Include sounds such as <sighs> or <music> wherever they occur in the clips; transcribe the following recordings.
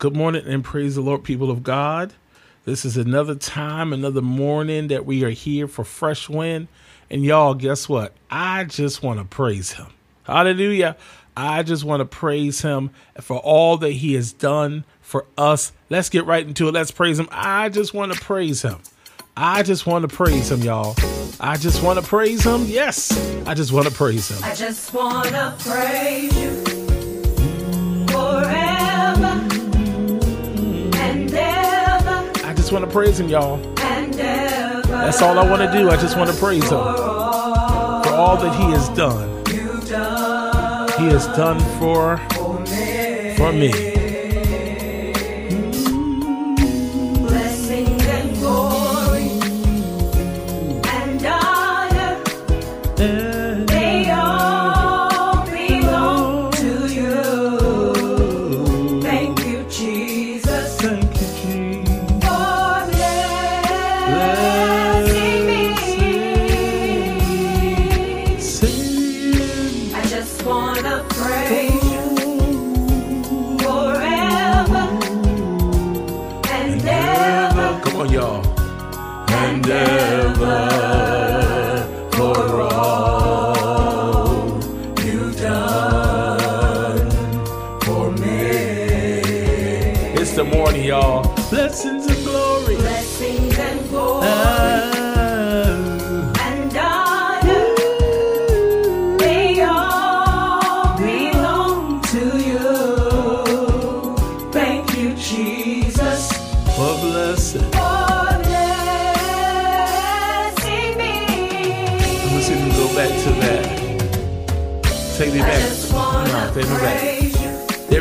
Good morning and praise the Lord, people of God. This is another time, another morning that we are here for fresh wind. And y'all, guess what? I just want to praise him. Hallelujah. I just want to praise him for all that he has done for us. Let's get right into it. Let's praise him. I just want to praise him. I just want to praise him, y'all. I just want to praise him. Yes, I just want to praise him. I just want to praise you just want to praise him, y'all. That's all I want to do. I just want to praise him for all that he has done. He has done for for me. for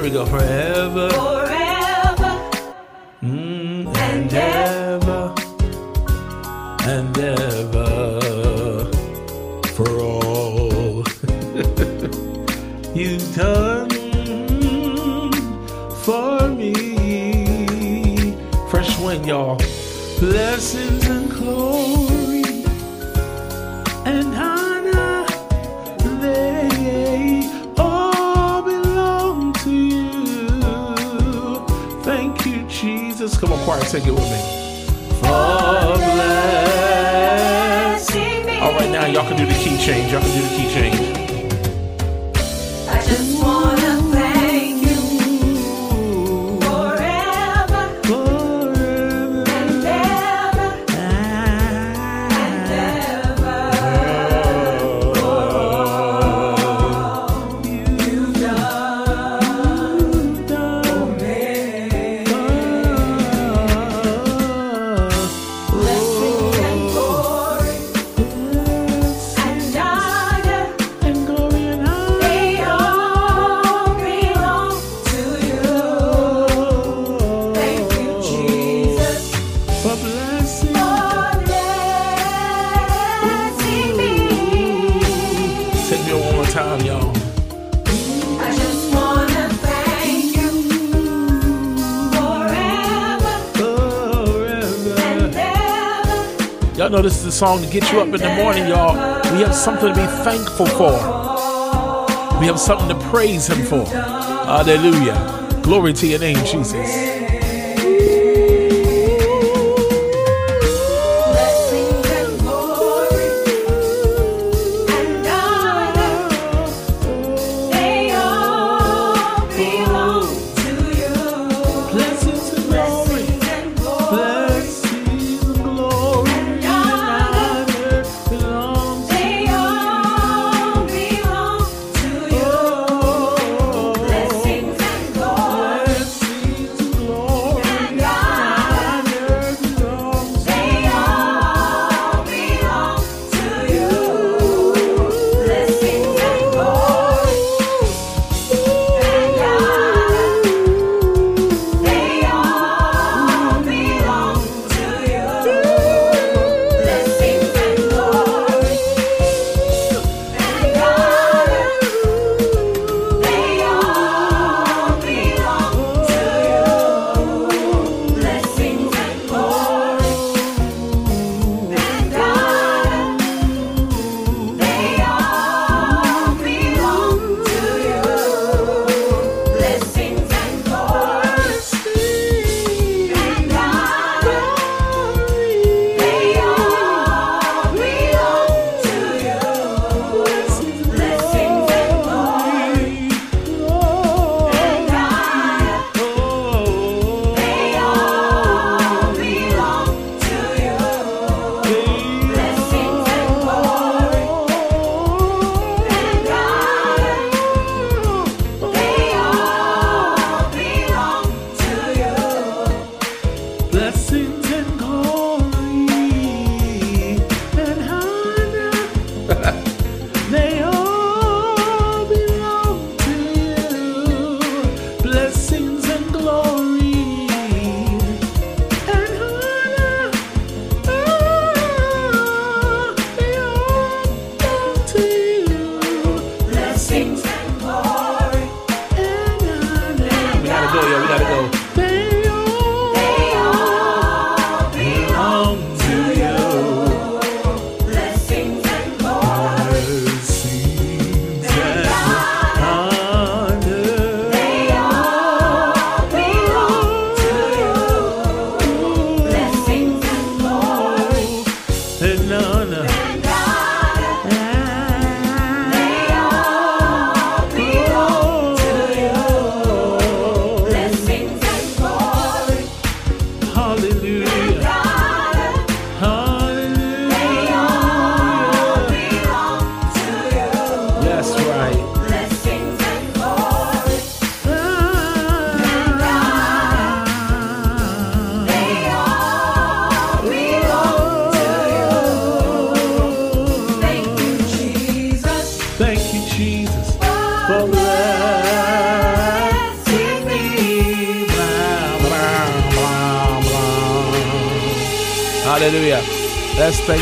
we go. Forever. forever Mm, and and ever. And ever. For all <laughs> you've done for me. Fresh wind, y'all. Blessings and glory choir, take it with me. All right, now y'all can do the key change. Y'all can do the key change. Song to get you up in the morning, y'all. We have something to be thankful for. We have something to praise Him for. Hallelujah. Glory to your name, Jesus.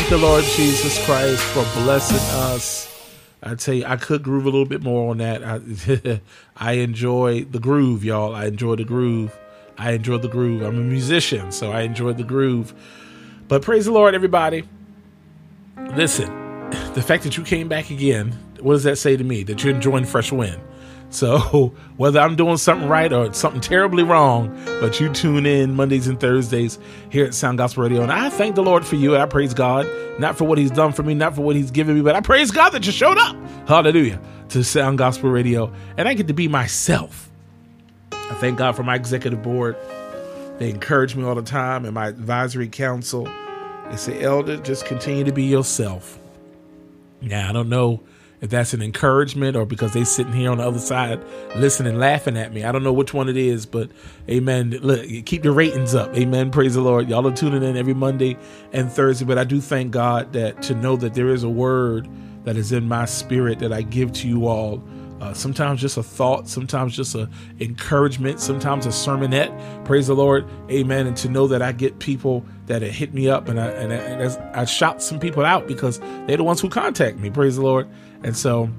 The Lord Jesus Christ for blessing us. I tell you, I could groove a little bit more on that. I, <laughs> I enjoy the groove, y'all. I enjoy the groove. I enjoy the groove. I'm a musician, so I enjoy the groove. But praise the Lord, everybody. Listen, <laughs> the fact that you came back again, what does that say to me? That you're enjoying fresh wind. So <laughs> whether I'm doing something right or something terribly wrong, but you tune in Mondays and Thursdays here at Sound Gospel Radio, and I thank the Lord for you. I praise God, not for what He's done for me, not for what He's given me, but I praise God that you showed up. Hallelujah to Sound Gospel Radio, and I get to be myself. I thank God for my executive board. They encourage me all the time, and my advisory council. They say, Elder, just continue to be yourself. Now, I don't know if that's an encouragement or because they sitting here on the other side listening, laughing at me. I don't know which one it is, but amen. Look, keep the ratings up. Amen. Praise the Lord. Y'all are tuning in every Monday and Thursday, but I do thank God that to know that there is a word that is in my spirit that I give to you all. Uh, sometimes just a thought, sometimes just a encouragement, sometimes a sermonette. Praise the Lord, Amen. And to know that I get people that hit me up, and I and, I, and I shout some people out because they're the ones who contact me. Praise the Lord. And so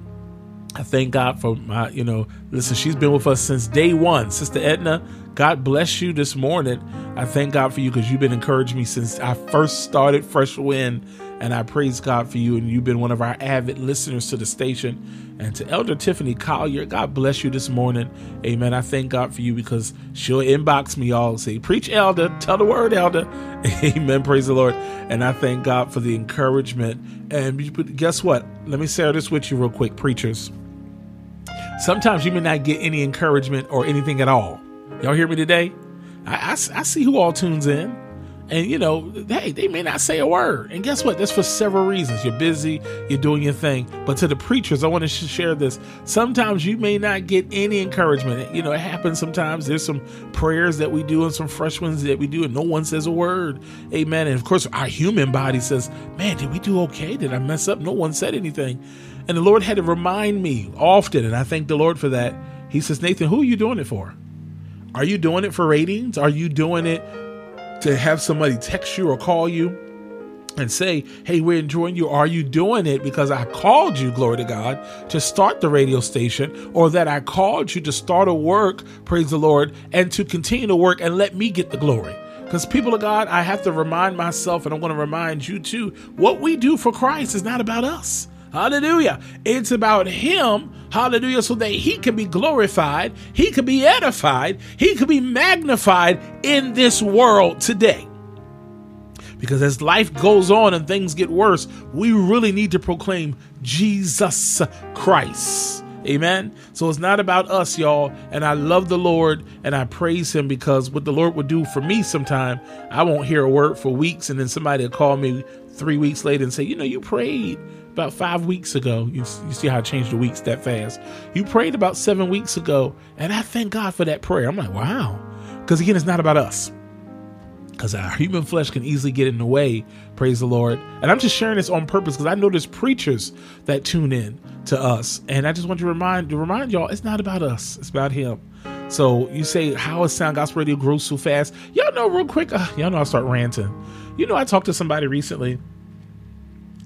I thank God for my, you know, listen, she's been with us since day one. Sister Edna, God bless you this morning. I thank God for you because you've been encouraging me since I first started Fresh Wind. And I praise God for you. And you've been one of our avid listeners to the station. And to Elder Tiffany Collier, God bless you this morning. Amen. I thank God for you because she'll inbox me all say, Preach, Elder. Tell the word, Elder. <laughs> Amen. Praise the Lord. And I thank God for the encouragement. And guess what? Let me share this with you real quick, preachers. Sometimes you may not get any encouragement or anything at all. Y'all hear me today? I, I, I see who all tunes in. And you know, hey, they may not say a word. And guess what? That's for several reasons. You're busy, you're doing your thing. But to the preachers, I want to share this. Sometimes you may not get any encouragement. You know, it happens sometimes. There's some prayers that we do and some fresh ones that we do, and no one says a word. Amen. And of course, our human body says, Man, did we do okay? Did I mess up? No one said anything. And the Lord had to remind me often, and I thank the Lord for that. He says, Nathan, who are you doing it for? Are you doing it for ratings? Are you doing it to have somebody text you or call you and say, Hey, we're enjoying you? Are you doing it because I called you, glory to God, to start the radio station, or that I called you to start a work, praise the Lord, and to continue to work and let me get the glory? Because, people of God, I have to remind myself, and I'm going to remind you too, what we do for Christ is not about us. Hallelujah. It's about Him. Hallelujah. So that He can be glorified, He can be edified, He can be magnified in this world today. Because as life goes on and things get worse, we really need to proclaim Jesus Christ. Amen. So it's not about us, y'all. And I love the Lord and I praise Him because what the Lord would do for me sometime, I won't hear a word for weeks. And then somebody will call me three weeks later and say, You know, you prayed about five weeks ago. You, you see how I changed the weeks that fast. You prayed about seven weeks ago. And I thank God for that prayer. I'm like, Wow. Because again, it's not about us because our human flesh can easily get in the way. Praise the Lord. And I'm just sharing this on purpose because I know there's preachers that tune in to us, and I just want to remind to remind y'all it's not about us; it's about Him. So you say, how is Sound Gospel Radio grow so fast? Y'all know real quick. Uh, y'all know I start ranting. You know, I talked to somebody recently,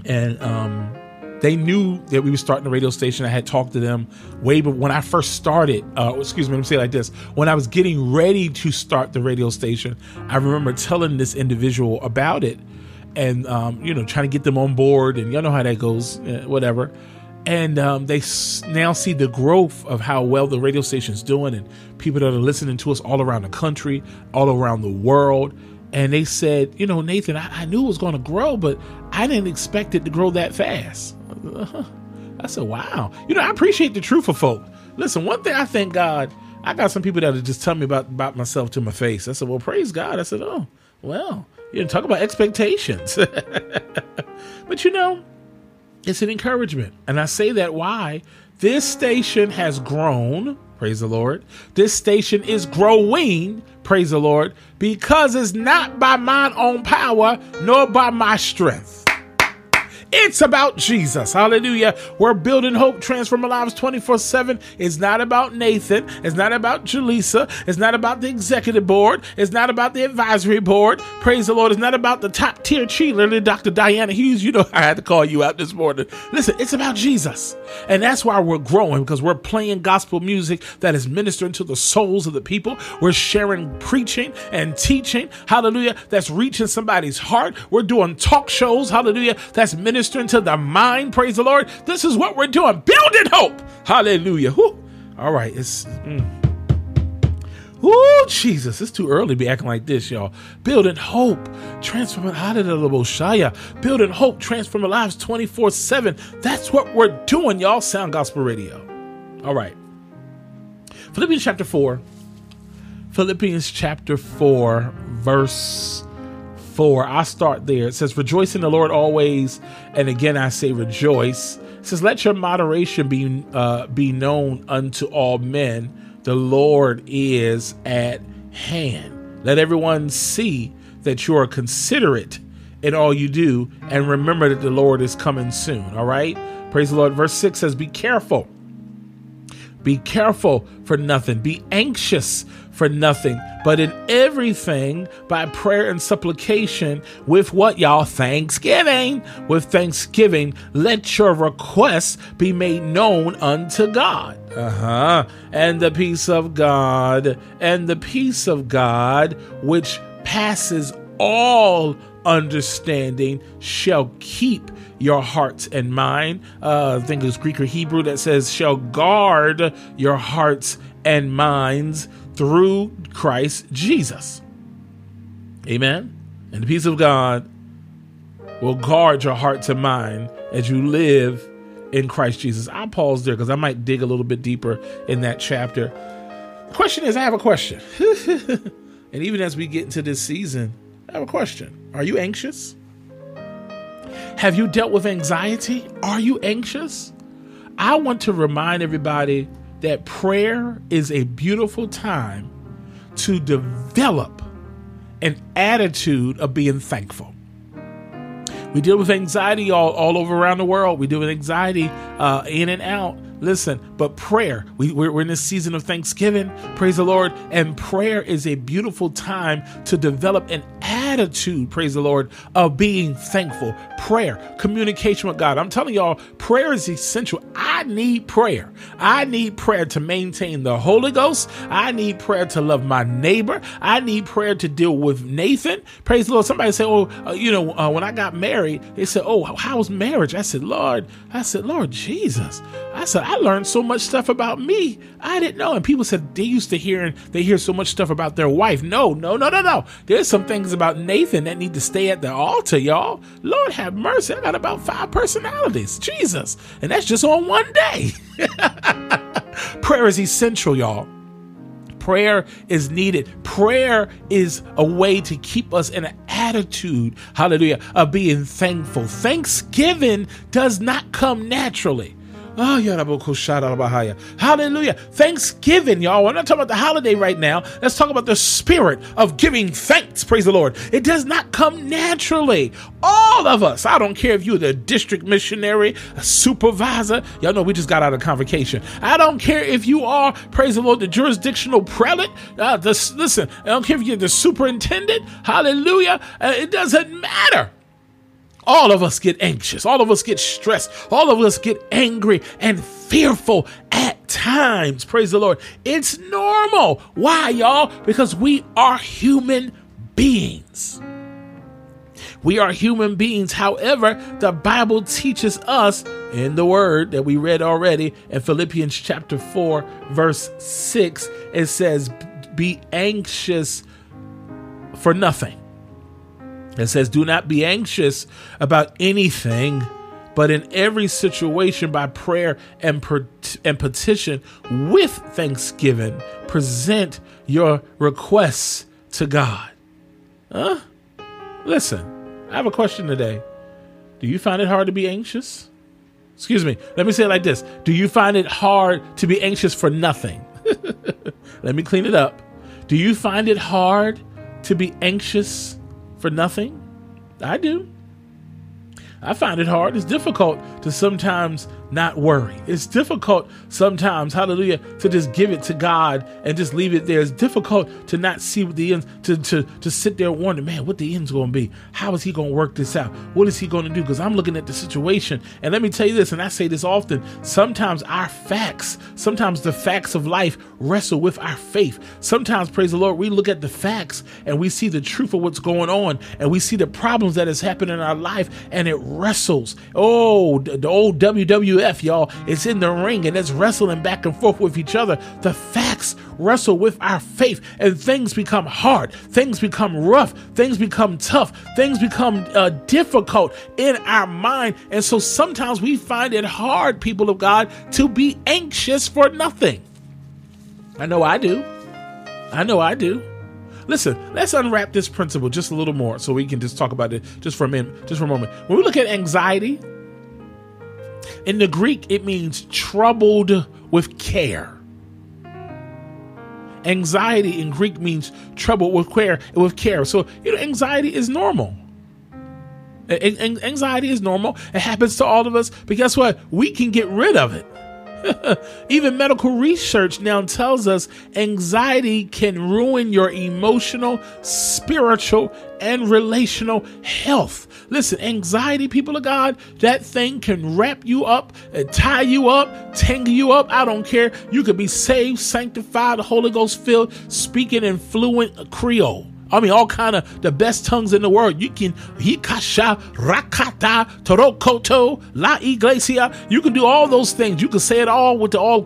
and um, they knew that we were starting the radio station. I had talked to them way but when I first started. Uh, excuse me, let me say it like this: when I was getting ready to start the radio station, I remember telling this individual about it, and um, you know, trying to get them on board. And y'all know how that goes, uh, whatever. And um, they now see the growth of how well the radio station's doing, and people that are listening to us all around the country, all around the world. And they said, you know, Nathan, I, I knew it was going to grow, but I didn't expect it to grow that fast. <laughs> I said, wow. You know, I appreciate the truth of folk. Listen, one thing I thank God, I got some people that just tell me about, about myself to my face. I said, well, praise God. I said, oh, well, you didn't talk about expectations. <laughs> but you know, it's an encouragement. And I say that why? This station has grown, praise the Lord. This station is growing, praise the Lord, because it's not by mine own power nor by my strength. It's about Jesus. Hallelujah. We're building hope, transforming lives 24 7. It's not about Nathan. It's not about Jaleesa. It's not about the executive board. It's not about the advisory board. Praise the Lord. It's not about the top tier cheerleader, Dr. Diana Hughes. You know, <laughs> I had to call you out this morning. Listen, it's about Jesus. And that's why we're growing because we're playing gospel music that is ministering to the souls of the people. We're sharing preaching and teaching. Hallelujah. That's reaching somebody's heart. We're doing talk shows. Hallelujah. That's ministering to the mind. Praise the Lord. This is what we're doing. Building hope. Hallelujah. Whew. All right. It's. mm. Jesus, it's too early to be acting like this, y'all. Building hope, transforming out of the Shaya. Building hope, transforming lives 24 7. That's what we're doing, y'all. Sound Gospel Radio. All right. Philippians chapter 4. Philippians chapter 4, verse 4. I start there. It says, Rejoice in the Lord always. And again, I say rejoice. It says, Let your moderation be, uh, be known unto all men. The Lord is at hand. Let everyone see that you are considerate in all you do. And remember that the Lord is coming soon. All right. Praise the Lord. Verse 6 says, Be careful. Be careful for nothing. Be anxious for nothing, but in everything by prayer and supplication with what y'all? Thanksgiving. With thanksgiving, let your requests be made known unto God. Uh huh. And the peace of God, and the peace of God, which passes all understanding, shall keep your hearts and mind. Uh, I think it's Greek or Hebrew that says, shall guard your hearts and minds through Christ Jesus. Amen. And the peace of God will guard your heart and mind as you live in Christ Jesus. I'll pause there because I might dig a little bit deeper in that chapter. The question is I have a question. <laughs> and even as we get into this season, I have a question. Are you anxious? Have you dealt with anxiety? Are you anxious? I want to remind everybody that prayer is a beautiful time to develop an attitude of being thankful. We deal with anxiety all, all over around the world. We deal with anxiety uh, in and out. Listen, but prayer, we, we're, we're in this season of Thanksgiving, praise the Lord, and prayer is a beautiful time to develop an attitude, praise the Lord, of being thankful. Prayer, communication with God. I'm telling y'all, prayer is essential. I need prayer. I need prayer to maintain the Holy Ghost. I need prayer to love my neighbor. I need prayer to deal with Nathan. Praise the Lord. Somebody said, Oh, uh, you know, uh, when I got married, they said, Oh, how was marriage? I said, Lord, I said, Lord Jesus. I said, I learned so much stuff about me. I didn't know. And people said they used to hear they hear so much stuff about their wife. No, no, no, no, no. There's some things about Nathan that need to stay at the altar, y'all. Lord have mercy. I got about five personalities. Jesus. And that's just on one day. <laughs> Prayer is essential, y'all. Prayer is needed. Prayer is a way to keep us in an attitude, hallelujah, of being thankful. Thanksgiving does not come naturally. Oh. Hallelujah. Thanksgiving, y'all. We're not talking about the holiday right now. Let's talk about the spirit of giving thanks. Praise the Lord. It does not come naturally. All of us, I don't care if you're the district missionary, a supervisor. Y'all know we just got out of convocation. I don't care if you are, praise the Lord, the jurisdictional prelate. Uh, this, listen, I don't care if you're the superintendent. Hallelujah. Uh, it doesn't matter. All of us get anxious. All of us get stressed. All of us get angry and fearful at times. Praise the Lord. It's normal. Why, y'all? Because we are human beings. We are human beings. However, the Bible teaches us in the word that we read already in Philippians chapter 4, verse 6, it says, Be anxious for nothing. It says, Do not be anxious about anything, but in every situation, by prayer and, per- and petition with thanksgiving, present your requests to God. Huh? Listen, I have a question today. Do you find it hard to be anxious? Excuse me, let me say it like this Do you find it hard to be anxious for nothing? <laughs> let me clean it up. Do you find it hard to be anxious for nothing? I do. I find it hard. It's difficult to sometimes not worry. It's difficult sometimes, hallelujah, to just give it to God and just leave it there. It's difficult to not see what the end, to, to, to sit there and wonder, man, what the end's going to be. How is he going to work this out? What is he going to do? Because I'm looking at the situation. And let me tell you this, and I say this often sometimes our facts, sometimes the facts of life wrestle with our faith. Sometimes, praise the Lord, we look at the facts and we see the truth of what's going on and we see the problems that has happened in our life and it wrestles. Oh, the old WWF, y'all, it's in the ring and it's wrestling back and forth with each other. The facts wrestle with our faith and things become hard, things become rough, things become tough, things become uh, difficult in our mind. And so sometimes we find it hard, people of God, to be anxious for nothing. I know I do. I know I do. Listen, let's unwrap this principle just a little more so we can just talk about it just for a minute, just for a moment. When we look at anxiety, in the Greek, it means troubled with care. Anxiety in Greek means trouble with care. With care. So you know, anxiety is normal. Anxiety is normal. It happens to all of us. But guess what? We can get rid of it. <laughs> Even medical research now tells us anxiety can ruin your emotional, spiritual, and relational health. Listen, anxiety, people of God, that thing can wrap you up, tie you up, tangle you up. I don't care. You could be saved, sanctified, Holy Ghost filled, speaking in fluent Creole. I mean, all kind of the best tongues in the world. You can hikasha, rakata, torokoto, la iglesia. You can do all those things. You can say it all with the all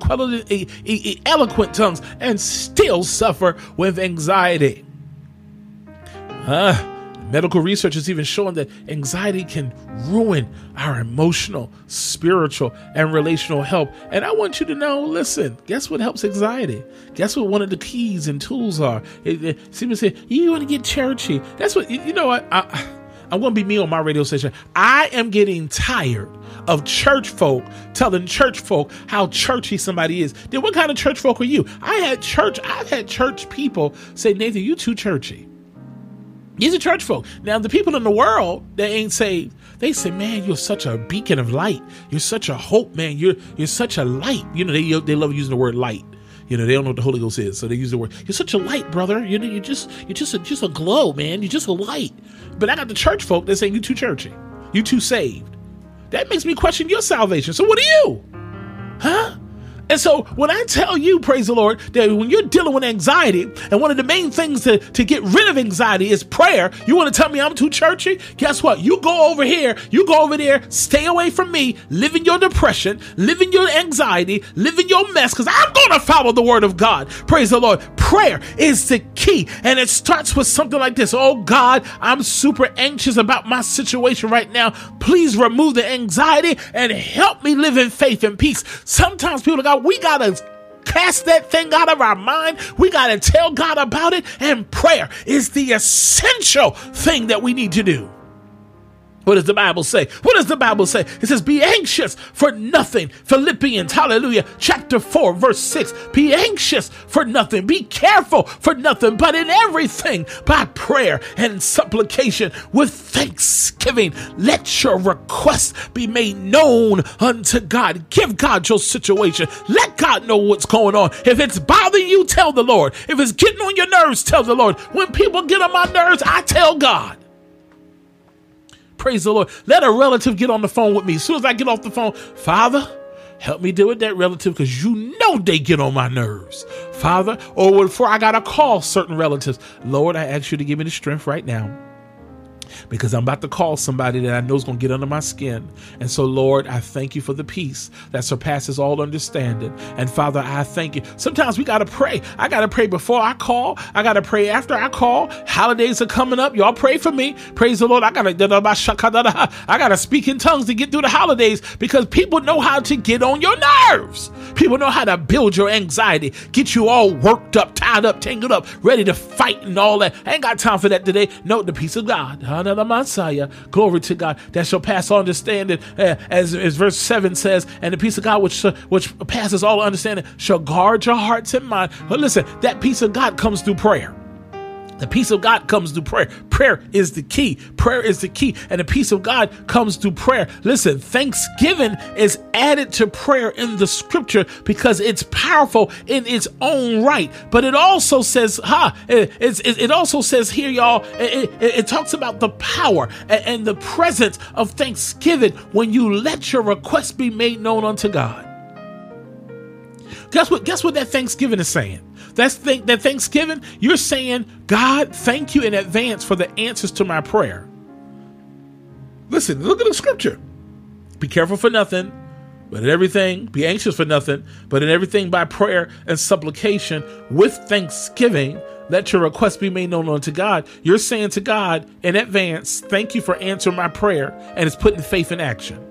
eloquent tongues, and still suffer with anxiety. Uh, medical research is even showing that anxiety can ruin our emotional, spiritual, and relational health. And I want you to know listen, guess what helps anxiety? Guess what one of the keys and tools are? It, it, me say, you want to get churchy. That's what, you, you know what? I, I'm going to be me on my radio station. I am getting tired of church folk telling church folk how churchy somebody is. Then what kind of church folk are you? I had church, I've had church people say, Nathan, you too churchy. These are church folk. Now, the people in the world that ain't saved, they say, "Man, you're such a beacon of light. You're such a hope, man. You're you're such a light." You know, they they love using the word light. You know, they don't know what the Holy Ghost is, so they use the word. You're such a light, brother. You know, you're just you're just a, just a glow, man. You're just a light. But I got the church folk that say you too churchy, you too saved. That makes me question your salvation. So what are you? And so when I tell you, praise the Lord, that when you're dealing with anxiety, and one of the main things to, to get rid of anxiety is prayer, you want to tell me I'm too churchy? Guess what? You go over here, you go over there, stay away from me, live in your depression, live in your anxiety, live in your mess, because I'm going to follow the word of God. Praise the Lord. Prayer is the key. And it starts with something like this Oh God, I'm super anxious about my situation right now. Please remove the anxiety and help me live in faith and peace. Sometimes people go, we gotta cast that thing out of our mind. We gotta tell God about it. And prayer is the essential thing that we need to do. What does the Bible say? What does the Bible say? It says, Be anxious for nothing. Philippians, hallelujah, chapter 4, verse 6. Be anxious for nothing. Be careful for nothing, but in everything, by prayer and supplication with thanksgiving, let your requests be made known unto God. Give God your situation. Let God know what's going on. If it's bothering you, tell the Lord. If it's getting on your nerves, tell the Lord. When people get on my nerves, I tell God. Praise the Lord. Let a relative get on the phone with me. As soon as I get off the phone, Father, help me deal with that relative because you know they get on my nerves. Father, or before I got to call certain relatives, Lord, I ask you to give me the strength right now because I'm about to call somebody that I know is going to get under my skin. And so, Lord, I thank you for the peace that surpasses all understanding. And Father, I thank you. Sometimes we got to pray. I got to pray before I call. I got to pray after I call. Holidays are coming up. Y'all pray for me. Praise the Lord. I got to <laughs> I got to speak in tongues to get through the holidays because people know how to get on your nerves. People know how to build your anxiety, get you all worked up, tied up, tangled up, ready to fight and all that. I ain't got time for that today. No, the peace of God. Messiah. Glory to God. That shall pass all understanding. Uh, as, as verse 7 says, and the peace of God which, which passes all understanding shall guard your hearts and mind. But listen, that peace of God comes through prayer. The peace of God comes through prayer. Prayer is the key. Prayer is the key. And the peace of God comes through prayer. Listen, thanksgiving is added to prayer in the scripture because it's powerful in its own right. But it also says, ha, it, it, it also says here, y'all, it, it- it talks about the power and, and the presence of thanksgiving when you let your request be made known unto God. Guess what? Guess what that Thanksgiving is saying? That's th- that Thanksgiving. You're saying, God, thank you in advance for the answers to my prayer. Listen, look at the scripture. Be careful for nothing, but in everything, be anxious for nothing, but in everything by prayer and supplication with thanksgiving, let your request be made known unto God. You're saying to God in advance, thank you for answering my prayer, and it's putting faith in action.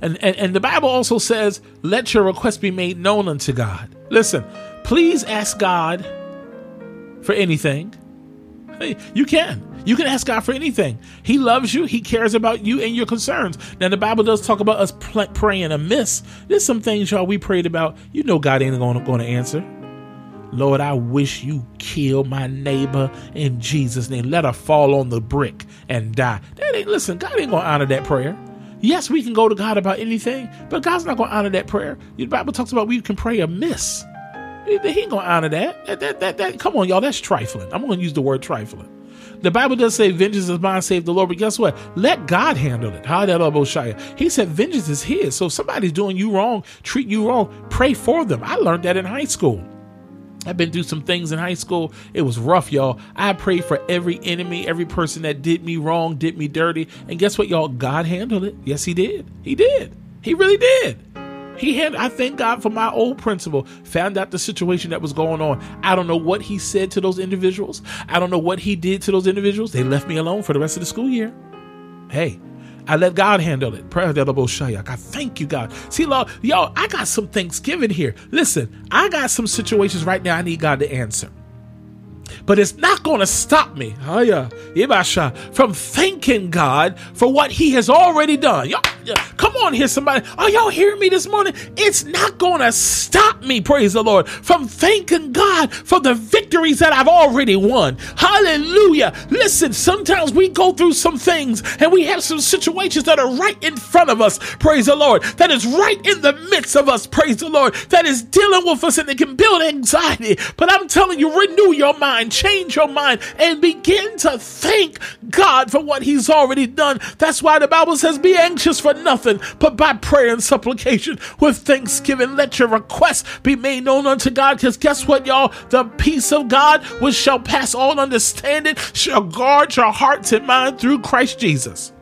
And, and, and the Bible also says, let your request be made known unto God. Listen, please ask God for anything. You can. You can ask God for anything. He loves you. He cares about you and your concerns. Now, the Bible does talk about us pl- praying amiss. There's some things, y'all, we prayed about. You know God ain't going to answer. Lord, I wish you kill my neighbor in Jesus' name. Let her fall on the brick and die. That ain't listen, God ain't gonna honor that prayer. Yes, we can go to God about anything, but God's not gonna honor that prayer. The Bible talks about we can pray amiss. He ain't gonna honor that. That, that, that, that- Come on, y'all, that's trifling. I'm gonna use the word trifling. The Bible does say, Vengeance is mine, save the Lord. But guess what? Let God handle it. Hallelujah. He said, Vengeance is His. So if somebody's doing you wrong, treat you wrong, pray for them. I learned that in high school. I've been through some things in high school. It was rough, y'all. I prayed for every enemy, every person that did me wrong, did me dirty. And guess what, y'all? God handled it. Yes, He did. He did. He really did. He had, I thank God for my old principal, found out the situation that was going on. I don't know what he said to those individuals. I don't know what he did to those individuals. They left me alone for the rest of the school year. Hey, I let God handle it. Prayer that Shayak. I thank you, God. See, Lord, yo, I got some Thanksgiving here. Listen, I got some situations right now I need God to answer. But it's not going to stop me, from thanking God for what He has already done. Y'all, yeah, come on here, somebody. Are y'all hearing me this morning? It's not going to stop me, praise the Lord, from thanking God for the victories that I've already won. Hallelujah. Listen, sometimes we go through some things and we have some situations that are right in front of us, praise the Lord, that is right in the midst of us, praise the Lord, that is dealing with us and it can build anxiety. But I'm telling you, renew your mind, change your mind, and begin to thank God for what He's already done. That's why the Bible says, Be anxious for nothing, but by prayer and supplication with thanksgiving, let your requests be made known unto God. Because guess what, y'all? The peace of God, which shall pass all understanding, shall guard your hearts and mind through Christ Jesus.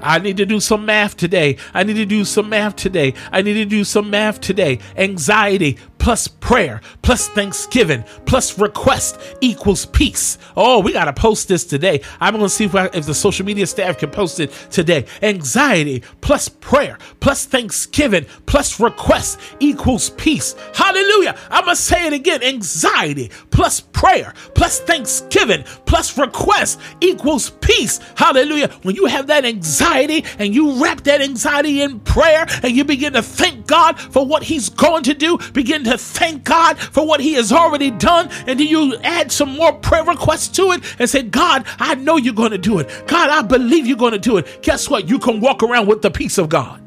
I need to do some math today. I need to do some math today. I need to do some math today. Anxiety plus prayer plus thanksgiving plus request equals peace. Oh, we got to post this today. I'm going to see if, I, if the social media staff can post it today. Anxiety plus prayer plus thanksgiving plus request equals peace. Hallelujah. I'm going to say it again. Anxiety plus prayer plus thanksgiving plus request equals peace. Hallelujah. When you have that anxiety and you wrap that anxiety in prayer and you begin to thank God for what He's going to do, begin to thank God for what He has already done, and then you add some more prayer requests to it and say, God, I know you're going to do it. God, I believe you're going to do it. Guess what? You can walk around with the peace of God.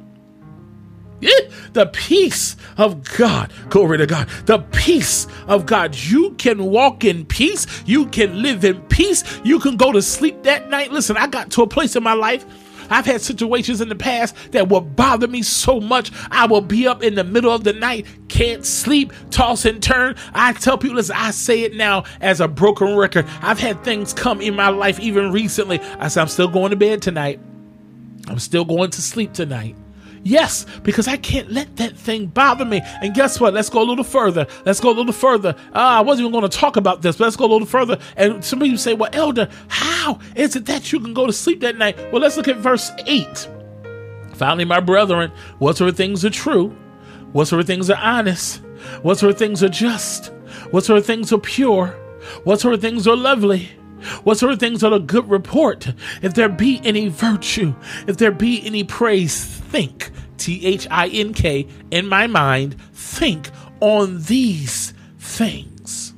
Yeah, the peace of God. Glory to God. The peace of God. You can walk in peace. You can live in peace. You can go to sleep that night. Listen, I got to a place in my life. I've had situations in the past that will bother me so much. I will be up in the middle of the night, can't sleep, toss and turn. I tell people, as I say it now as a broken record. I've had things come in my life even recently. I said, I'm still going to bed tonight. I'm still going to sleep tonight. Yes, because I can't let that thing bother me. And guess what? Let's go a little further. Let's go a little further. Uh, I wasn't even going to talk about this, but let's go a little further. And some of you say, well, Elder, how is it that you can go to sleep that night? Well, let's look at verse 8. Finally, my brethren, whatsoever things are true, whatsoever things are honest, whatsoever things are just, whatsoever things are pure, whatsoever things are lovely, whatsoever things are a good report, if there be any virtue, if there be any praise, think, T H I N K, in my mind, think on these things.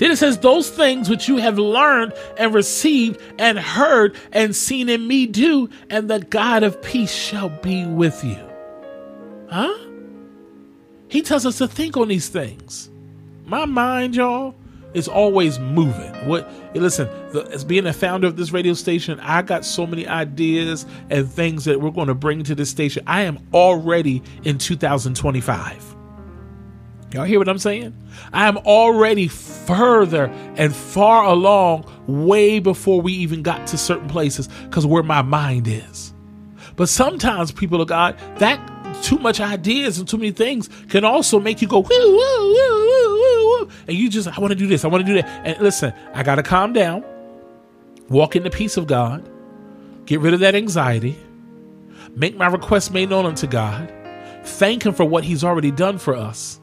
Then it says, Those things which you have learned and received and heard and seen in me do, and the God of peace shall be with you. Huh? He tells us to think on these things. My mind, y'all, is always moving. What? Listen, the, as being a founder of this radio station, I got so many ideas and things that we're going to bring to this station. I am already in 2025. Y'all hear what I'm saying? I am already further and far along, way before we even got to certain places, because where my mind is. But sometimes, people of God, that too much ideas and too many things can also make you go woo woo woo woo woo and you just I want to do this, I want to do that. And listen, I gotta calm down, walk in the peace of God, get rid of that anxiety, make my requests made known unto God, thank Him for what He's already done for us,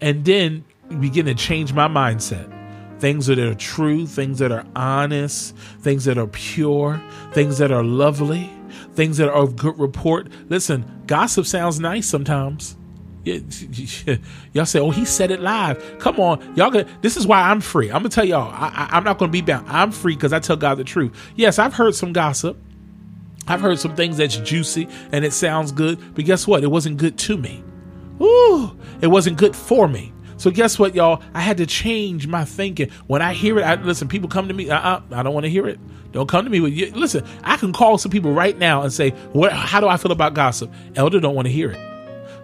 and then begin to change my mindset. Things that are true, things that are honest, things that are pure, things that are lovely, things that are of good report. Listen, gossip sounds nice sometimes. <laughs> Y'all say, "Oh, he said it live." Come on, y'all. This is why I'm free. I'm gonna tell y'all. I, I'm not gonna be bound. I'm free because I tell God the truth. Yes, I've heard some gossip. I've heard some things that's juicy and it sounds good, but guess what? It wasn't good to me. Ooh, it wasn't good for me. So guess what, y'all? I had to change my thinking. When I hear it, I listen. People come to me. Uh-uh, I don't want to hear it. Don't come to me with you. Listen, I can call some people right now and say, "What? How do I feel about gossip?" Elder don't want to hear it.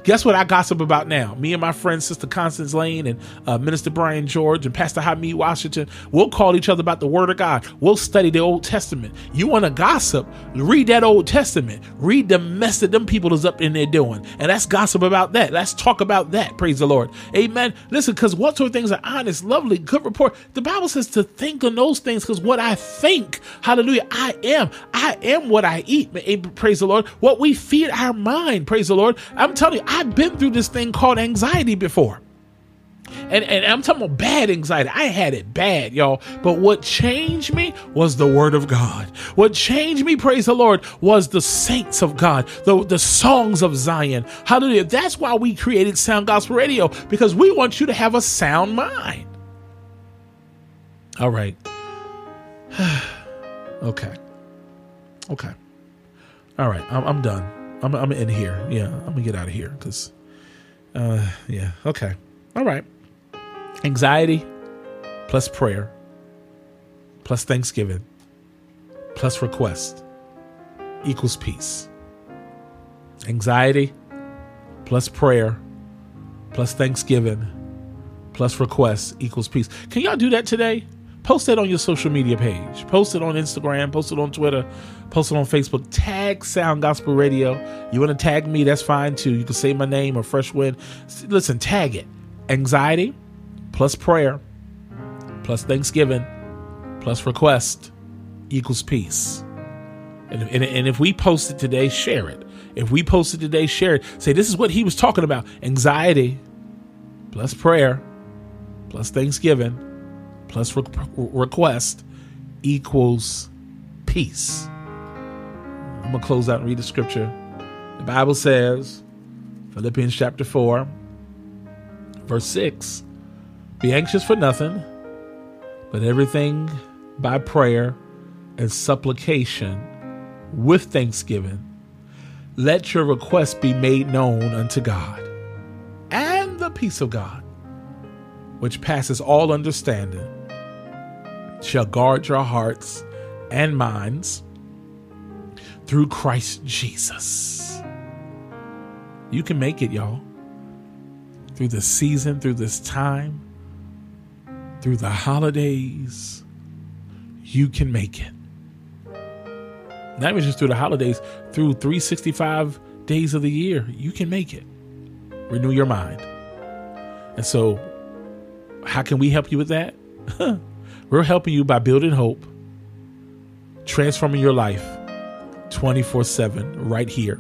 Guess what I gossip about now? Me and my friend, Sister Constance Lane, and uh, Minister Brian George, and Pastor Hamid Washington, we'll call each other about the Word of God. We'll study the Old Testament. You want to gossip? Read that Old Testament. Read the mess that them people is up in there doing. And let's gossip about that. Let's talk about that. Praise the Lord. Amen. Listen, because what sort of things are honest, lovely, good report? The Bible says to think on those things because what I think, hallelujah, I am. I am what I eat. Praise the Lord. What we feed our mind. Praise the Lord. I'm telling you, I've been through this thing called anxiety before. And, and I'm talking about bad anxiety. I had it bad, y'all. But what changed me was the word of God. What changed me, praise the Lord, was the saints of God, the, the songs of Zion. Hallelujah. That's why we created Sound Gospel Radio, because we want you to have a sound mind. All right. <sighs> okay. Okay. All right. I'm, I'm done. I'm, I'm in here. Yeah. I'm to get out of here because, uh, yeah. Okay. All right. Anxiety plus prayer plus thanksgiving plus request equals peace. Anxiety plus prayer plus thanksgiving plus request equals peace. Can y'all do that today? Post that on your social media page. Post it on Instagram. Post it on Twitter. Post it on Facebook. Tag Sound Gospel Radio. You want to tag me? That's fine too. You can say my name or Fresh Wind. Listen, tag it. Anxiety plus prayer plus thanksgiving plus request equals peace. And, and, and if we post it today, share it. If we post it today, share it. Say, this is what he was talking about anxiety plus prayer plus thanksgiving plus re- request equals peace. I'm going to close out and read the scripture. The Bible says, Philippians chapter 4, verse 6 Be anxious for nothing, but everything by prayer and supplication with thanksgiving. Let your requests be made known unto God. And the peace of God, which passes all understanding, shall guard your hearts and minds through Christ Jesus. You can make it, y'all. Through the season, through this time, through the holidays, you can make it. Not even just through the holidays, through 365 days of the year, you can make it. Renew your mind. And so, how can we help you with that? <laughs> We're helping you by building hope, transforming your life 24 7 right here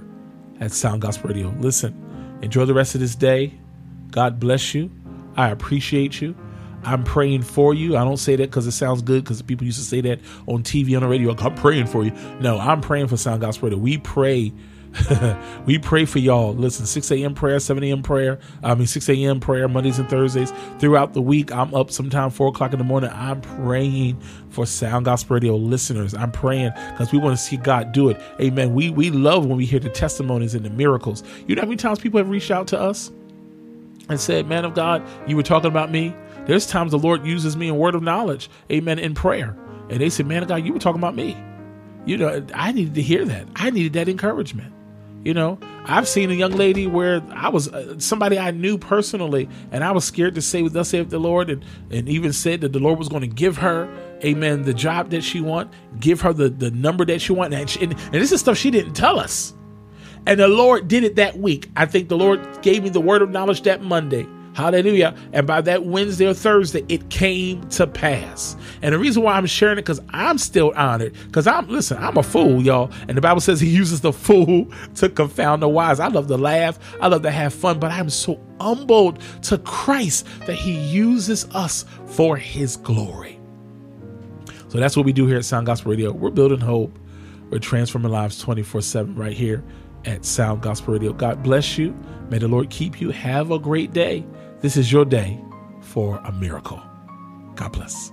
at Sound Gospel Radio. Listen, enjoy the rest of this day. God bless you. I appreciate you. I'm praying for you. I don't say that because it sounds good because people used to say that on TV, on the radio. I'm praying for you. No, I'm praying for Sound Gospel Radio. We pray <laughs> we pray for y'all. Listen, 6 a.m. prayer, 7 a.m. prayer. I mean, 6 a.m. prayer Mondays and Thursdays. Throughout the week, I'm up sometime 4 o'clock in the morning. I'm praying for Sound Gospel Radio listeners. I'm praying because we want to see God do it. Amen. We we love when we hear the testimonies and the miracles. You know how many times people have reached out to us and said, Man of God, you were talking about me? There's times the Lord uses me in word of knowledge, amen, in prayer. And they said, Man of God, you were talking about me. You know, I needed to hear that. I needed that encouragement. You know, I've seen a young lady where I was uh, somebody I knew personally, and I was scared to say thus saith the Lord, and, and even said that the Lord was going to give her, amen, the job that she want, give her the, the number that she want. And, she, and, and this is stuff she didn't tell us. And the Lord did it that week. I think the Lord gave me the word of knowledge that Monday. Hallelujah. And by that Wednesday or Thursday, it came to pass. And the reason why I'm sharing it, because I'm still honored. Because I'm, listen, I'm a fool, y'all. And the Bible says he uses the fool <laughs> to confound the wise. I love to laugh. I love to have fun, but I'm so humbled to Christ that he uses us for his glory. So that's what we do here at Sound Gospel Radio. We're building hope. We're transforming lives 24 7 right here at Sound Gospel Radio. God bless you. May the Lord keep you. Have a great day. This is your day for a miracle. God bless.